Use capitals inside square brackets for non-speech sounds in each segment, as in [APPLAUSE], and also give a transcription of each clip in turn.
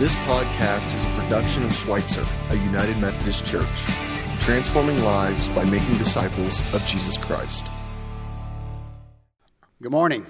This podcast is a production of Schweitzer, a United Methodist Church, transforming lives by making disciples of Jesus Christ. Good morning.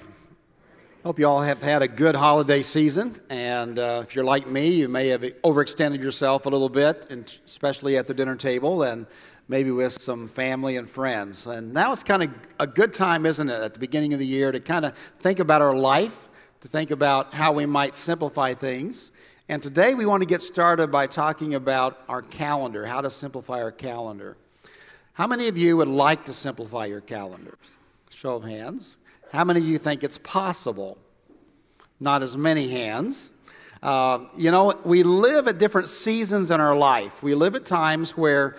Hope you all have had a good holiday season, and uh, if you're like me, you may have overextended yourself a little bit, and especially at the dinner table and maybe with some family and friends. And now it's kind of a good time, isn't it, at the beginning of the year to kind of think about our life, to think about how we might simplify things. And today we want to get started by talking about our calendar, how to simplify our calendar. How many of you would like to simplify your calendars? Show of hands. How many of you think it's possible? Not as many hands. Uh, you know, we live at different seasons in our life. We live at times where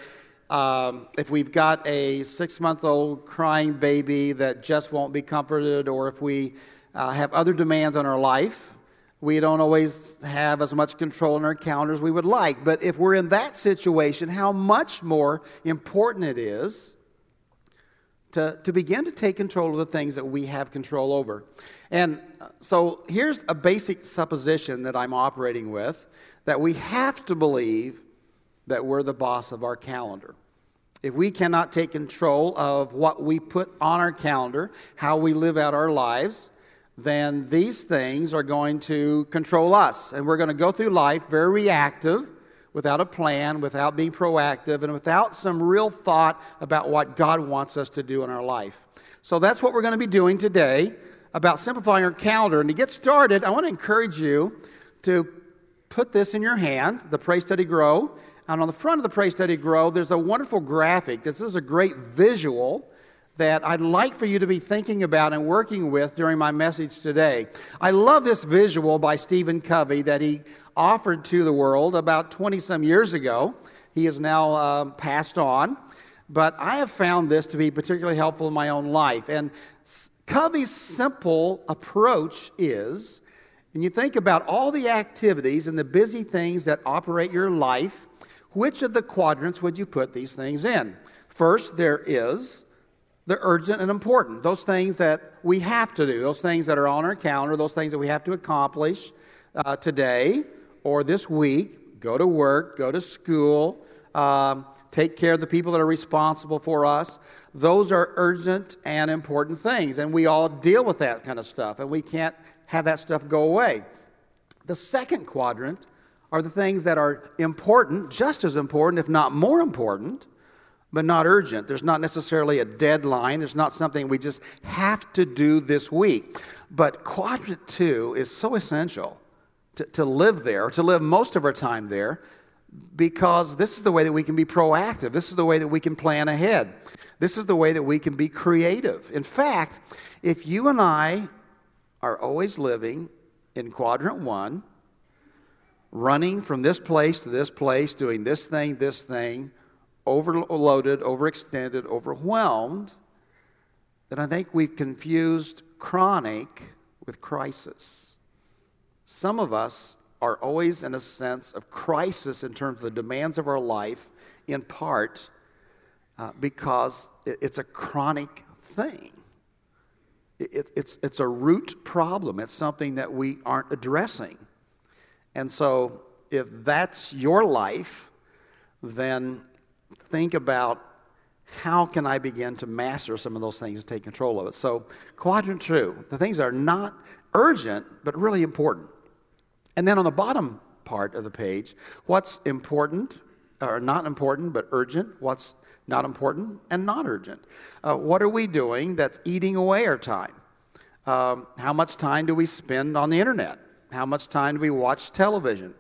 um, if we've got a six month old crying baby that just won't be comforted, or if we uh, have other demands on our life, we don't always have as much control in our calendar as we would like. But if we're in that situation, how much more important it is to, to begin to take control of the things that we have control over. And uh, so here's a basic supposition that I'm operating with that we have to believe that we're the boss of our calendar. If we cannot take control of what we put on our calendar, how we live out our lives, then these things are going to control us. And we're going to go through life very reactive without a plan, without being proactive, and without some real thought about what God wants us to do in our life. So that's what we're going to be doing today about simplifying our calendar. And to get started, I want to encourage you to put this in your hand, the Pray Study Grow. And on the front of the Pray Study Grow, there's a wonderful graphic. This is a great visual that I'd like for you to be thinking about and working with during my message today. I love this visual by Stephen Covey that he offered to the world about 20 some years ago. He is now uh, passed on, but I have found this to be particularly helpful in my own life. And Covey's simple approach is, and you think about all the activities and the busy things that operate your life, which of the quadrants would you put these things in? First, there is the urgent and important, those things that we have to do, those things that are on our calendar, those things that we have to accomplish uh, today or this week. Go to work, go to school, um, take care of the people that are responsible for us. Those are urgent and important things, and we all deal with that kind of stuff, and we can't have that stuff go away. The second quadrant are the things that are important, just as important, if not more important, but not urgent. There's not necessarily a deadline. There's not something we just have to do this week. But quadrant two is so essential to, to live there, to live most of our time there, because this is the way that we can be proactive. This is the way that we can plan ahead. This is the way that we can be creative. In fact, if you and I are always living in quadrant one, running from this place to this place, doing this thing, this thing, overloaded, overextended, overwhelmed, then I think we've confused chronic with crisis. Some of us are always in a sense of crisis in terms of the demands of our life, in part uh, because it's a chronic thing. It, it's, it's a root problem, it's something that we aren't addressing. And so, if that's your life, then think about how can I begin to master some of those things and take control of it. So, quadrant two, the things that are not urgent but really important. And then on the bottom part of the page, what's important or not important but urgent, what's not important and not urgent. Uh, what are we doing that's eating away our time? Um, how much time do we spend on the internet? How much time do we watch television?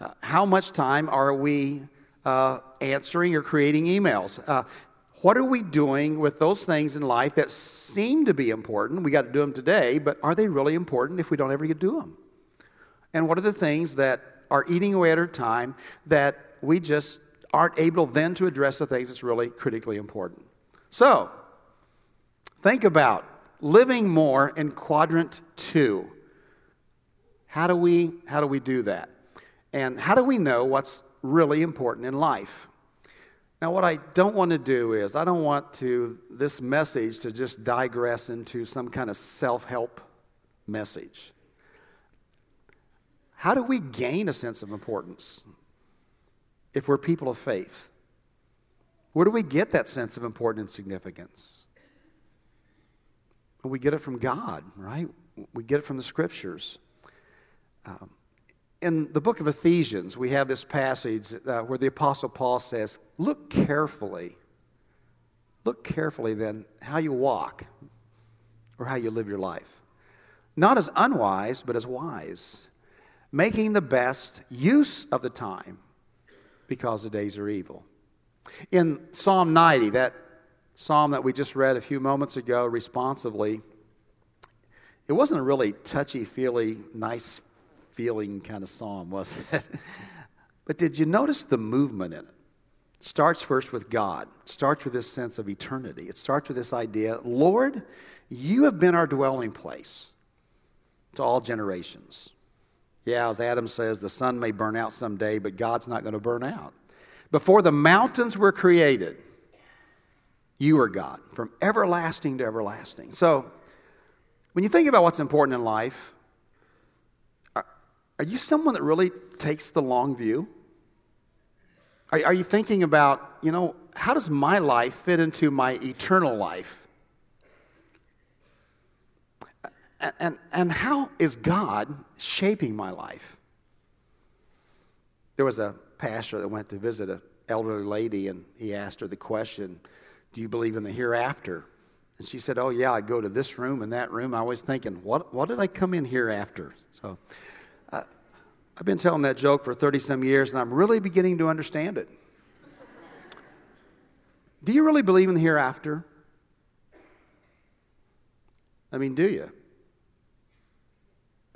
Uh, how much time are we uh, answering or creating emails. Uh, what are we doing with those things in life that seem to be important? We got to do them today, but are they really important if we don't ever get to do them? And what are the things that are eating away at our time that we just aren't able then to address the things that's really critically important? So, think about living more in quadrant two. How do we, how do, we do that? And how do we know what's really important in life. Now, what I don't want to do is, I don't want to, this message to just digress into some kind of self help message. how do we gain a sense of importance if we're people of faith? Where do we get that sense of importance and significance? Well, we get it from God, right? We get it from the scriptures. Um, in the book of Ephesians, we have this passage uh, where the Apostle Paul says, Look carefully, look carefully then how you walk or how you live your life. Not as unwise, but as wise, making the best use of the time because the days are evil. In Psalm 90, that psalm that we just read a few moments ago responsively, it wasn't a really touchy feely, nice feeling kind of psalm, wasn't it? [LAUGHS] but did you notice the movement in it? it? Starts first with God. It starts with this sense of eternity. It starts with this idea, Lord, you have been our dwelling place to all generations. Yeah, as Adam says, the sun may burn out someday, but God's not going to burn out. Before the mountains were created, you are God, from everlasting to everlasting. So, when you think about what's important in life, are you someone that really takes the long view? Are, are you thinking about, you know, how does my life fit into my eternal life? And, and, and how is God shaping my life? There was a pastor that went to visit an elderly lady, and he asked her the question, Do you believe in the hereafter? And she said, Oh, yeah, I go to this room and that room. I was thinking, What, what did I come in here after? So I've been telling that joke for 30 some years, and I'm really beginning to understand it. Do you really believe in the hereafter? I mean, do you?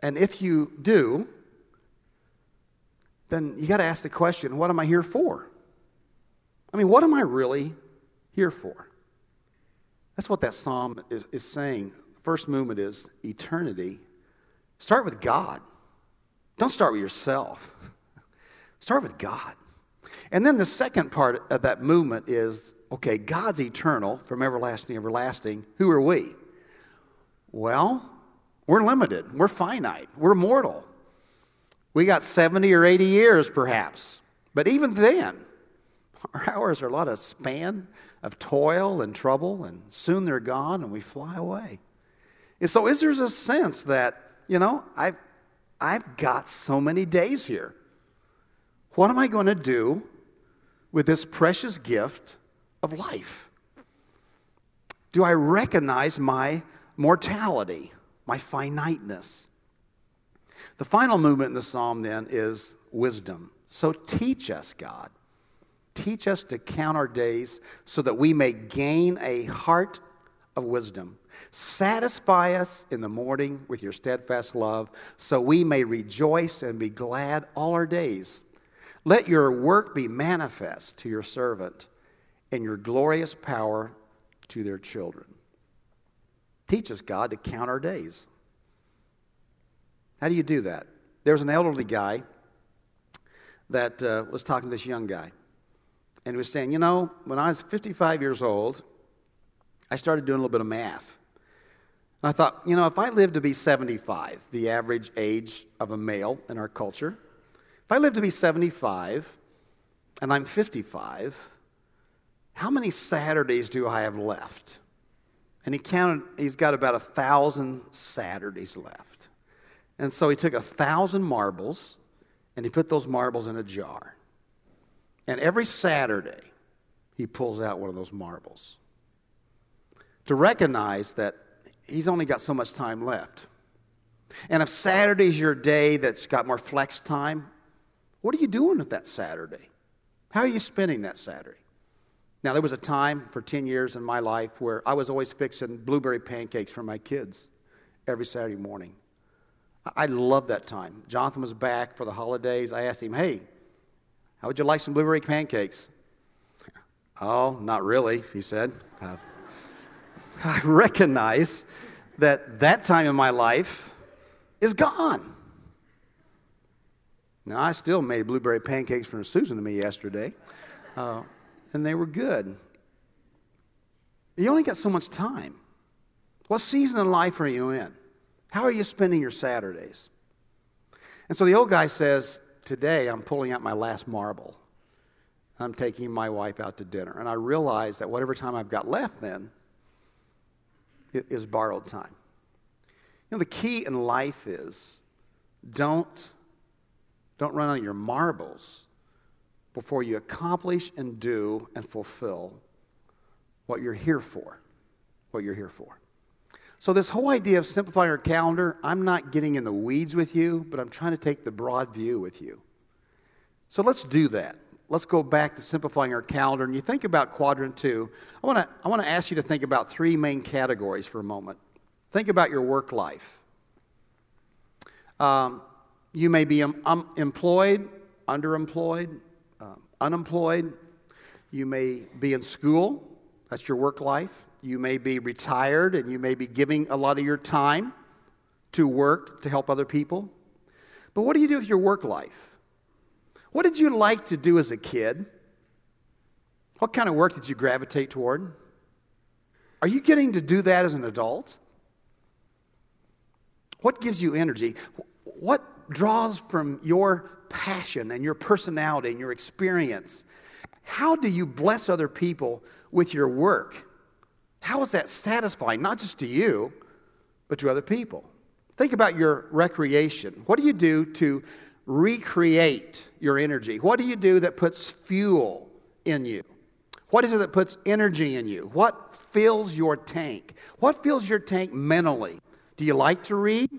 And if you do, then you got to ask the question what am I here for? I mean, what am I really here for? That's what that psalm is, is saying. First movement is eternity. Start with God. Don't start with yourself, [LAUGHS] start with God. And then the second part of that movement is okay, God's eternal, from everlasting everlasting. Who are we? Well, we're limited, we're finite, we're mortal. We got 70 or 80 years perhaps. But even then, [LAUGHS] our hours are a lot of span of toil and trouble, and soon they're gone and we fly away. And so, is there a sense that, you know, I've, I've got so many days here. What am I going to do with this precious gift of life? Do I recognize my mortality, my finiteness? The final movement in the psalm then is wisdom. So teach us, God. Teach us to count our days so that we may gain a heart of wisdom. Satisfy us in the morning with your steadfast love, so we may rejoice and be glad all our days. Let your work be manifest to your servant, and your glorious power to their children. Teach us, God, to count our days. How do you do that? There was an elderly guy that uh, was talking to this young guy, and he was saying, You know, when I was 55 years old, I started doing a little bit of math. And I thought, you know, if I live to be 75, the average age of a male in our culture, if I live to be 75 and I'm 55, how many Saturdays do I have left? And he counted, he's got about a thousand Saturdays left. And so he took a thousand marbles and he put those marbles in a jar. And every Saturday, he pulls out one of those marbles to recognize that he's only got so much time left. And if Saturday's your day that's got more flex time, what are you doing with that Saturday? How are you spending that Saturday? Now, there was a time for 10 years in my life where I was always fixing blueberry pancakes for my kids every Saturday morning. I loved that time. Jonathan was back for the holidays. I asked him, hey, how would you like some blueberry pancakes? Oh, not really, he said. Uh, I recognize that that time in my life is gone. Now, I still made blueberry pancakes for Susan and me yesterday, uh, and they were good. You only got so much time. What season of life are you in? How are you spending your Saturdays? And so the old guy says, Today I'm pulling out my last marble. I'm taking my wife out to dinner. And I realize that whatever time I've got left then is borrowed time. You know, the key in life is don't, don't run on your marbles before you accomplish and do and fulfill what you're here for. What you're here for. So, this whole idea of simplifying our calendar, I'm not getting in the weeds with you, but I'm trying to take the broad view with you. So, let's do that. Let's go back to simplifying our calendar. And you think about quadrant two, I want to I wanna ask you to think about three main categories for a moment. Think about your work life. Um, you may be um, um, employed, underemployed, uh, unemployed. You may be in school, that's your work life. You may be retired and you may be giving a lot of your time to work to help other people. But what do you do with your work life? What did you like to do as a kid? What kind of work did you gravitate toward? Are you getting to do that as an adult? What gives you energy? What draws from your passion and your personality and your experience? How do you bless other people with your work? How is that satisfying, not just to you, but to other people? Think about your recreation. What do you do to recreate your energy? What do you do that puts fuel in you? What is it that puts energy in you? What fills your tank? What fills your tank mentally? Do you like to read?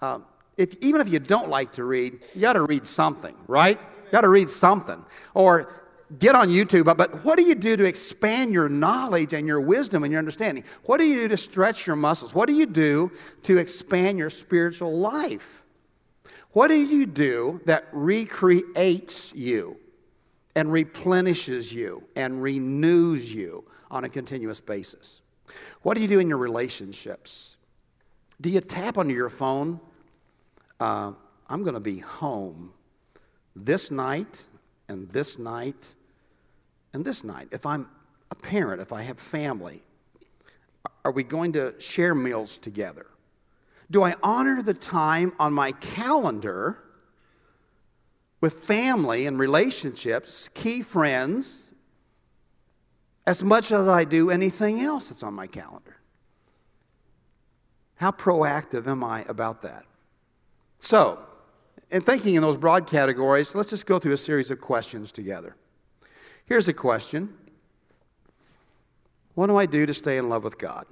Um, if, even if you don't like to read, you got to read something, right? You got to read something. Or get on YouTube, but, but what do you do to expand your knowledge and your wisdom and your understanding? What do you do to stretch your muscles? What do you do to expand your spiritual life? What do you do that recreates you and replenishes you and renews you on a continuous basis? What do you do in your relationships? Do you tap onto your phone? Uh, I'm going to be home this night and this night and this night. If I'm a parent, if I have family, are we going to share meals together? Do I honor the time on my calendar with family and relationships, key friends, as much as I do anything else that's on my calendar? How proactive am I about that? So, in thinking in those broad categories, let's just go through a series of questions together. Here's a question What do I do to stay in love with God?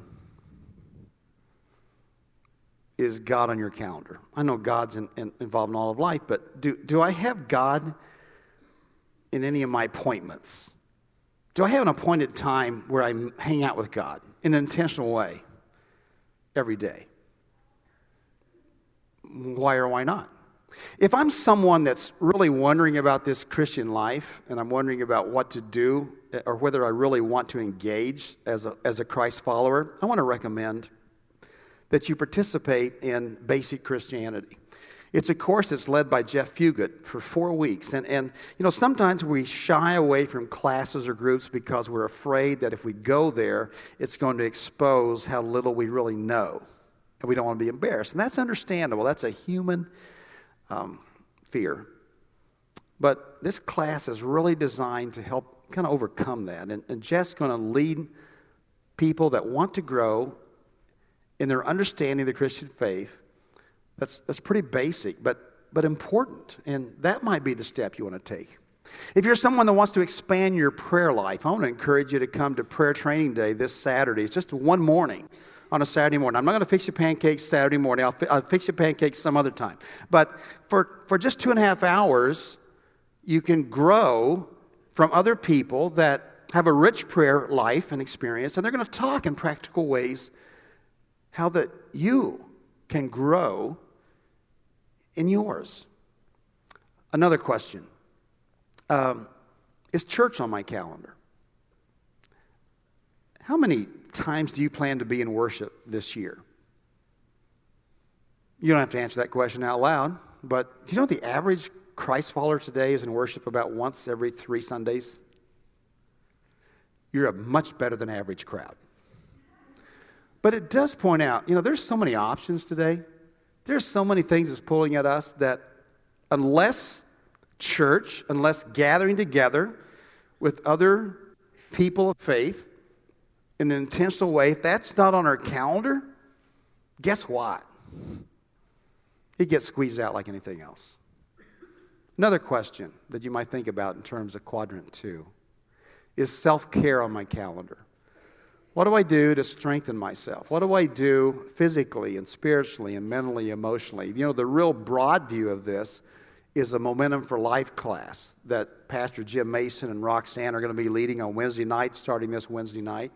Is God on your calendar? I know God's in, in, involved in all of life, but do, do I have God in any of my appointments? Do I have an appointed time where I hang out with God in an intentional way every day? Why or why not? If I'm someone that's really wondering about this Christian life and I'm wondering about what to do eh, or whether I really want to engage as a, as a Christ follower, I want to recommend that you participate in Basic Christianity. It's a course that's led by Jeff Fugit for four weeks. And, and, you know, sometimes we shy away from classes or groups because we're afraid that if we go there, it's going to expose how little we really know. And we don't want to be embarrassed. And that's understandable. That's a human um, fear. But this class is really designed to help kind of overcome that. And, and Jeff's going to lead people that want to grow in their understanding of the Christian faith. That's, that's pretty basic, but, but important. And that might be the step you want to take. If you're someone that wants to expand your prayer life, I want to encourage you to come to prayer training day this Saturday. It's just one morning on a Saturday morning. I'm not going to fix your pancakes Saturday morning. I'll, fi- I'll fix your pancakes some other time. But for, for just two and a half hours, you can grow from other people that have a rich prayer life and experience, and they're going to talk in practical ways how that you can grow in yours. Another question um, Is church on my calendar? How many times do you plan to be in worship this year? You don't have to answer that question out loud, but do you know the average Christ follower today is in worship about once every three Sundays? You're a much better than average crowd. But it does point out, you know, there's so many options today. There's so many things that's pulling at us that unless church, unless gathering together with other people of faith in an intentional way, if that's not on our calendar, guess what? It gets squeezed out like anything else. Another question that you might think about in terms of quadrant two is self care on my calendar. What do I do to strengthen myself? What do I do physically and spiritually and mentally, emotionally? You know, the real broad view of this is a Momentum for Life class that Pastor Jim Mason and Roxanne are going to be leading on Wednesday night, starting this Wednesday night.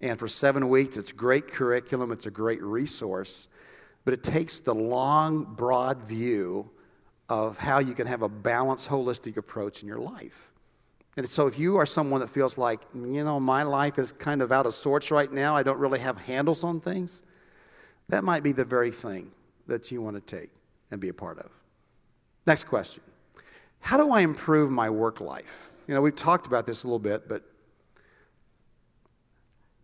And for seven weeks, it's great curriculum, it's a great resource, but it takes the long, broad view of how you can have a balanced, holistic approach in your life. And so, if you are someone that feels like, you know, my life is kind of out of sorts right now, I don't really have handles on things, that might be the very thing that you want to take and be a part of. Next question How do I improve my work life? You know, we've talked about this a little bit, but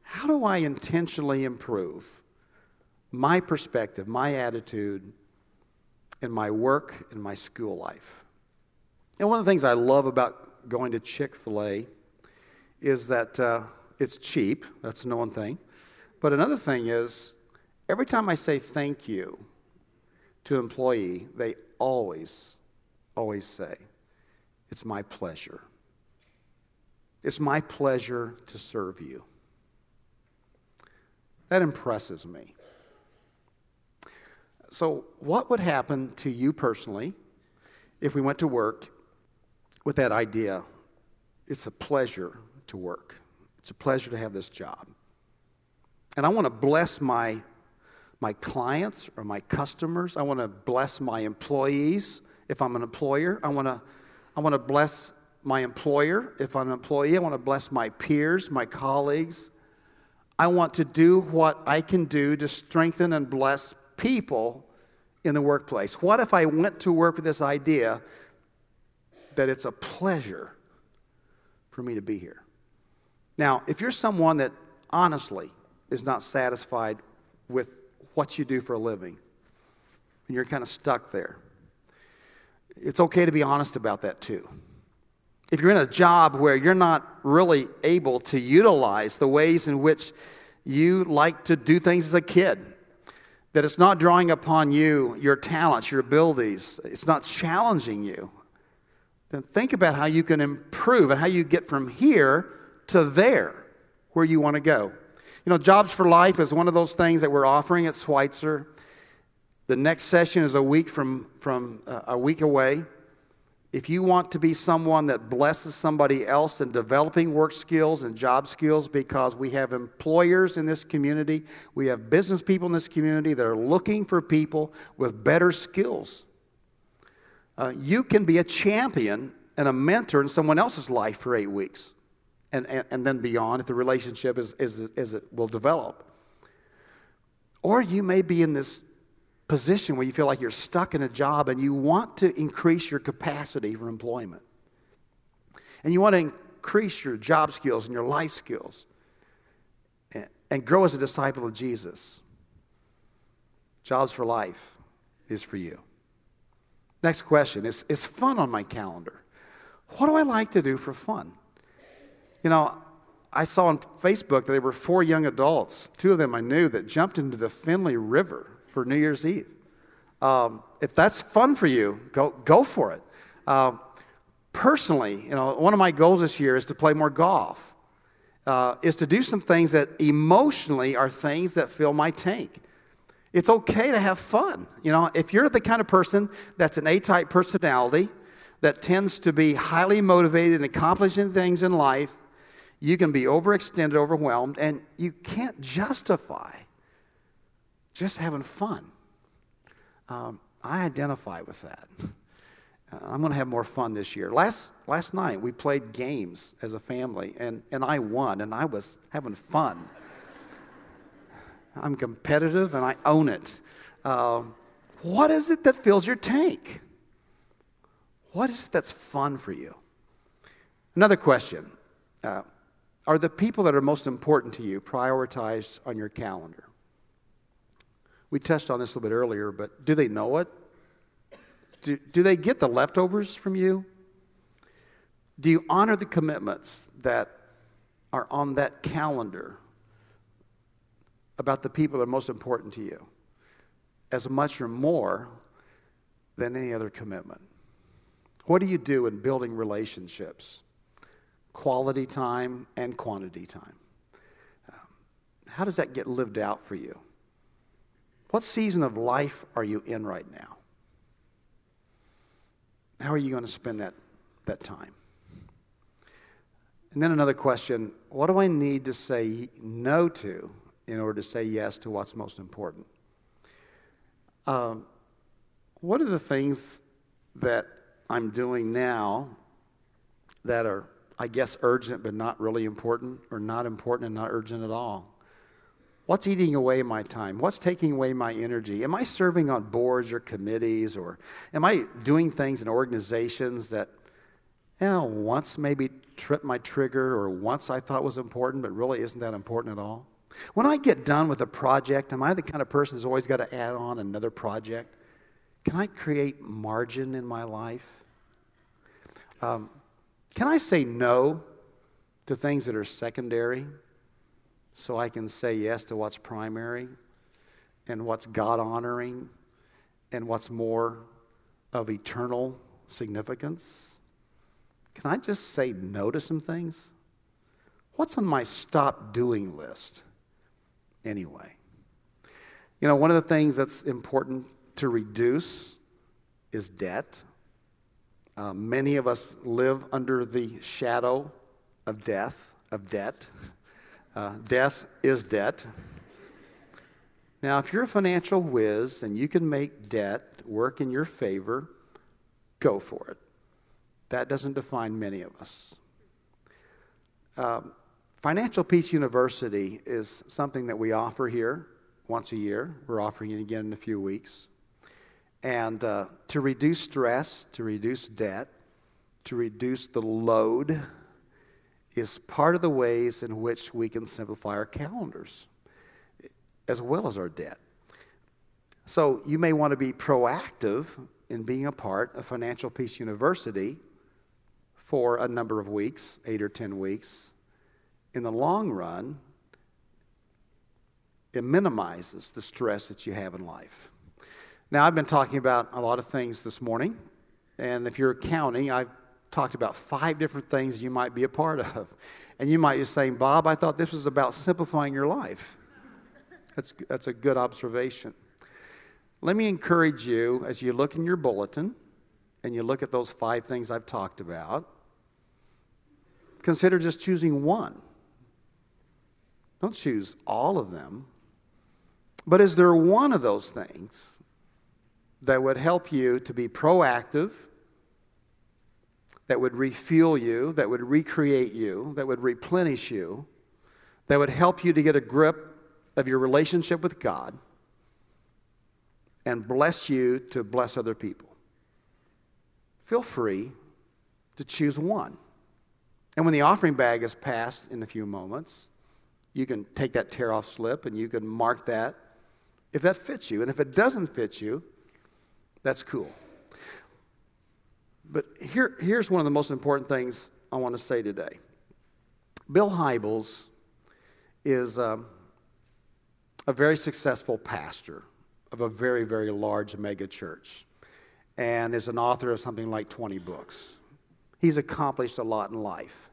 how do I intentionally improve my perspective, my attitude in my work and my school life? And one of the things I love about going to Chick fil A is that uh, it's cheap. That's the one thing. But another thing is, every time I say thank you to an employee, they always, always say, It's my pleasure. It's my pleasure to serve you. That impresses me. So, what would happen to you personally if we went to work with that idea it's a pleasure to work, it's a pleasure to have this job. And I want to bless my, my clients or my customers. I want to bless my employees if I'm an employer. I want to, I want to bless my employer if I'm an employee. I want to bless my peers, my colleagues. I want to do what I can do to strengthen and bless people in the workplace. What if I went to work with this idea that it's a pleasure for me to be here. Now, if you're someone that honestly is not satisfied with what you do for a living, and you're kind of stuck there, it's okay to be honest about that too. If you're in a job where you're not really able to utilize the ways in which you like to do things as a kid, that it's not drawing upon you, your talents, your abilities, it's not challenging you, then think about how you can improve and how you get from here to there where you want to go. You know, Jobs for Life is one of those things that we're offering at Schweitzer. The next session is a week from, from uh, a week away. If you want to be someone that blesses somebody else in developing work skills and job skills, because we have employers in this community, we have business people in this community that are looking for people with better skills uh, you can be a champion and a mentor in someone else's life for eight weeks and, and, and then beyond if the relationship is, is, is it will develop. Or you may be in this position where you feel like you're stuck in a job and you want to increase your capacity for employment. And you want to increase your job skills and your life skills and, and grow as a disciple of Jesus. Jobs for Life is for you. Next question is, is fun on my calendar? What do I like to do for fun? You know, I saw on Facebook that there were four young adults, two of them I knew, that jumped into the Finley River for New Year's Eve. Um, if that's fun for you, go, go for it. Uh, personally, you know, one of my goals this year is to play more golf, uh, is to do some things that emotionally are things that fill my tank. It's okay to have fun. You know, if you're the kind of person that's an A type personality that tends to be highly motivated and accomplishing things in life, you can be overextended, overwhelmed, and you can't justify just having fun. Um, I identify with that. Uh, I'm going to have more fun this year. Last, last night, we played games as a family, and, and I won, and I was having fun. I'm competitive and I own it. Uh, what is it that fills your tank? What is it that's fun for you? Another question uh, Are the people that are most important to you prioritized on your calendar? We touched on this a little bit earlier, but do they know it? Do, do they get the leftovers from you? Do you honor the commitments that are on that calendar about the people that are most important to you as much or more than any other commitment? What do you do in building relationships? Quality time and quantity time. Um, how does that get lived out for you? What season of life are you in right now? How are you going to spend that, that time? And then another question what do I need to say no to in order to say yes to what's most important? Um, what are the things that I'm doing now that are, I guess, urgent but not really important, or not important and not urgent at all? What's eating away my time? What's taking away my energy? Am I serving on boards or committees, or am I doing things in organizations that, you know, once maybe tripped my trigger or once I thought was important, but really isn't that important at all? When I get done with a project, am I the kind of person who's always got to add on another project? Can I create margin in my life? Um, can I say no to things that are secondary? so I can say yes to what's primary and what's God honoring and what's more of eternal significance? Can I just say no to some things? What's on my stop doing list anyway? You know, one of the things that's important to reduce is debt. Uh, many of us live under the shadow of death, of debt. Uh, death is debt. Now, if you're a financial whiz and you can make debt work in your favor, go for it. That doesn't define many of us. Um, Financial Peace University is something that we offer here once a year. We're offering it again in a few weeks. And uh, to reduce stress, to reduce debt, to reduce the load is part of the ways in which we can simplify our calendars as well as our debt. So you may want to be proactive in being a part of Financial Peace University for a number of weeks, eight or 10 weeks. In the long run, it minimizes the stress that you have in life. Now, I've been talking about a lot of things this morning, and if you're counting, I've talked about five different things you might be a part of. And you might be saying, Bob, I thought this was about simplifying your life. That's, that's a good observation. Let me encourage you as you look in your bulletin and you look at those five things I've talked about, consider just choosing one. Don't choose all of them. But is there one of those things that would help you to be proactive that would refuel you, that would recreate you, that would replenish you, that would help you to get a grip of your relationship with God and bless you to bless other people. Feel free to choose one. And when the offering bag is passed in a few moments, you can take that tear off slip and you can mark that if that fits you. And if it doesn't fit you, that's cool. But here, here's one of the most important things I want to say today. Bill Hybels is um, a very successful pastor of a very, very large mega church and is an author of something like 20 books. He's accomplished a lot in life.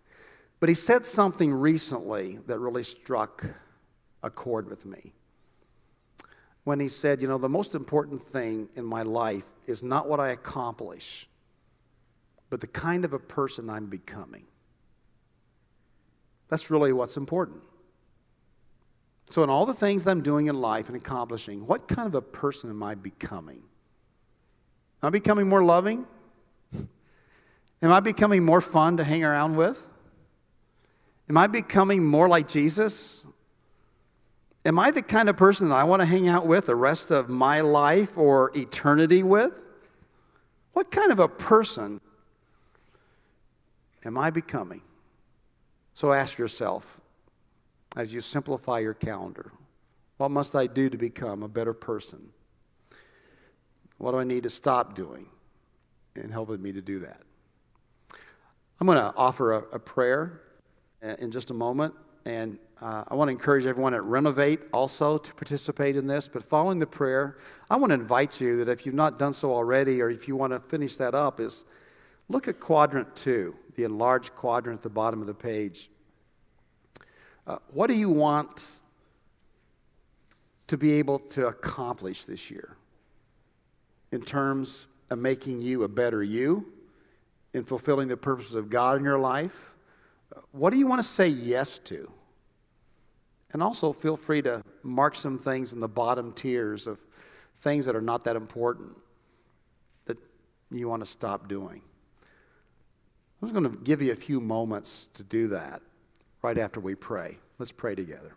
But he said something recently that really struck a chord with me. When he said, You know, the most important thing in my life is not what I accomplish, but the kind of a person I'm becoming. That's really what's important. So, in all the things that I'm doing in life and accomplishing, what kind of a person am I becoming? Am I becoming more loving? [LAUGHS] Am I becoming more fun to hang around with? Am I becoming more like Jesus? Am I the kind of person that I want to hang out with the rest of my life or eternity with? What kind of a person am I becoming? So ask yourself as you simplify your calendar What must I do to become a better person? What do I need to stop doing? And helping me to do that. I'm going to offer a, a prayer in just a moment. And uh, I want to encourage everyone at Renovate also to participate in this. But following the prayer, I want to invite you that if you've not done so already, or if you want to finish that up, is look at quadrant two, the enlarged quadrant at the bottom of the page. Uh, what do you want to be able to accomplish this year in terms of making you a better you, in fulfilling the purposes of God in your life? What do you want to say yes to? And also feel free to mark some things in the bottom tiers of things that are not that important that you want to stop doing. I'm just going to give you a few moments to do that right after we pray. Let's pray together.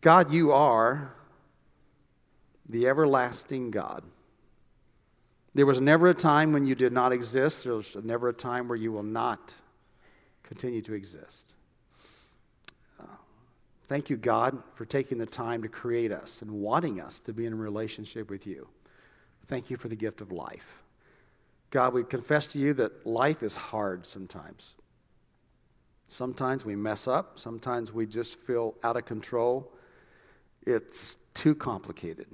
God, you are the everlasting God. There was never a time when you did not exist. There was never a time where you will not continue to exist. Uh, thank you, God, for taking the time to create us and wanting us to be in a relationship with you. Thank you for the gift of life. God, we confess to you that life is hard sometimes. Sometimes we mess up, sometimes we just feel out of control. It's too complicated.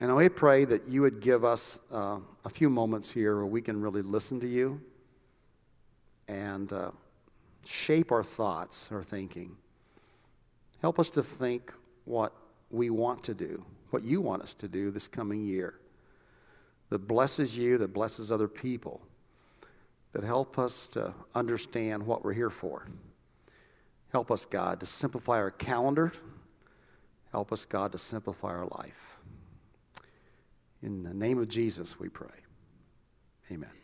And I pray that you would give us uh, a few moments here where we can really listen to you and uh, shape our thoughts, our thinking. Help us to think what we want to do, what you want us to do this coming year that blesses you, that blesses other people, that help us to understand what we're here for. Help us, God, to simplify our calendar. Help us, God, to simplify our life. In the name of Jesus, we pray. Amen.